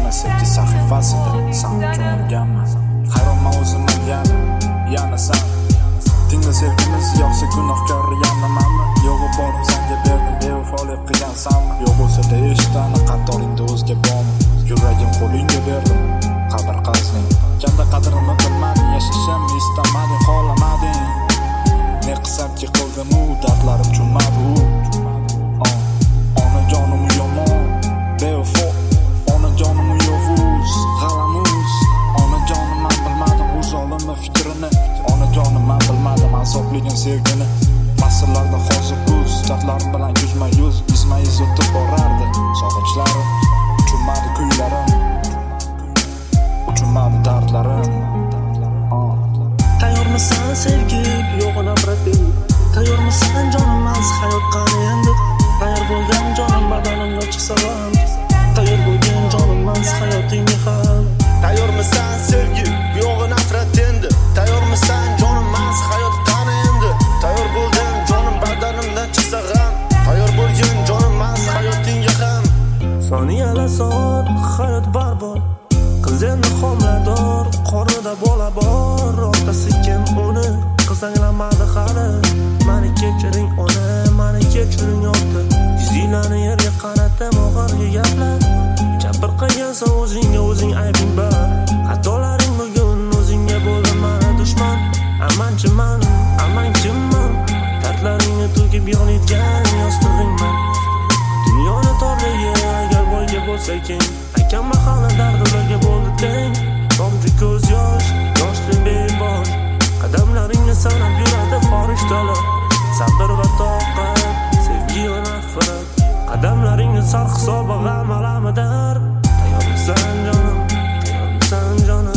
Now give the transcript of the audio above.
emas sahifasida san cho'milganman. Hayronman o'zimni yana yanasan tingla sevgimiz yoqsa gunohkor yanamanmi yo'g'i borim sanga berdim bevafolik qilgansanmi yo'q bo'lsa-da eshitani qatoringda o'zga bormi? Yuragim qo'lingga berdim. Sevgini. Asrlarda hozir kuz dardlarim bilan yuzma yuz izma iz o'tib borardi. Sog'inchlarim uchunmadi kuylarim uchunmadi dardlarim Tayyormisan sevgi yo'g'i nafrating Tayyormisan jonim az hayot qani endi? Tayyor bo'lgan jonim badanimga chiqsa hayot barbod Qiz endi homilador qornida bola bor. Otasi kim uni? Qiz anglamadi hali. Mani kechiring ona mani kechiring ota Yuzinglarni yerga qaratib oxirgi gaplar. Jabr qilgansan o'zingga o'zing aybing bor. Xatolaring bugun o'zingga bo'ldi mana dushman. Amanchiman amanchiman Dardlaringni to'kib yonayotgan yostig'ingman Dunyoni torligi agar boyga bo'lsa keng ustala sabr va toqat sevgi va nafrat. Qadamlaringni sar g'am alamidir. Tayyormisan jonim tayyormisan jonim.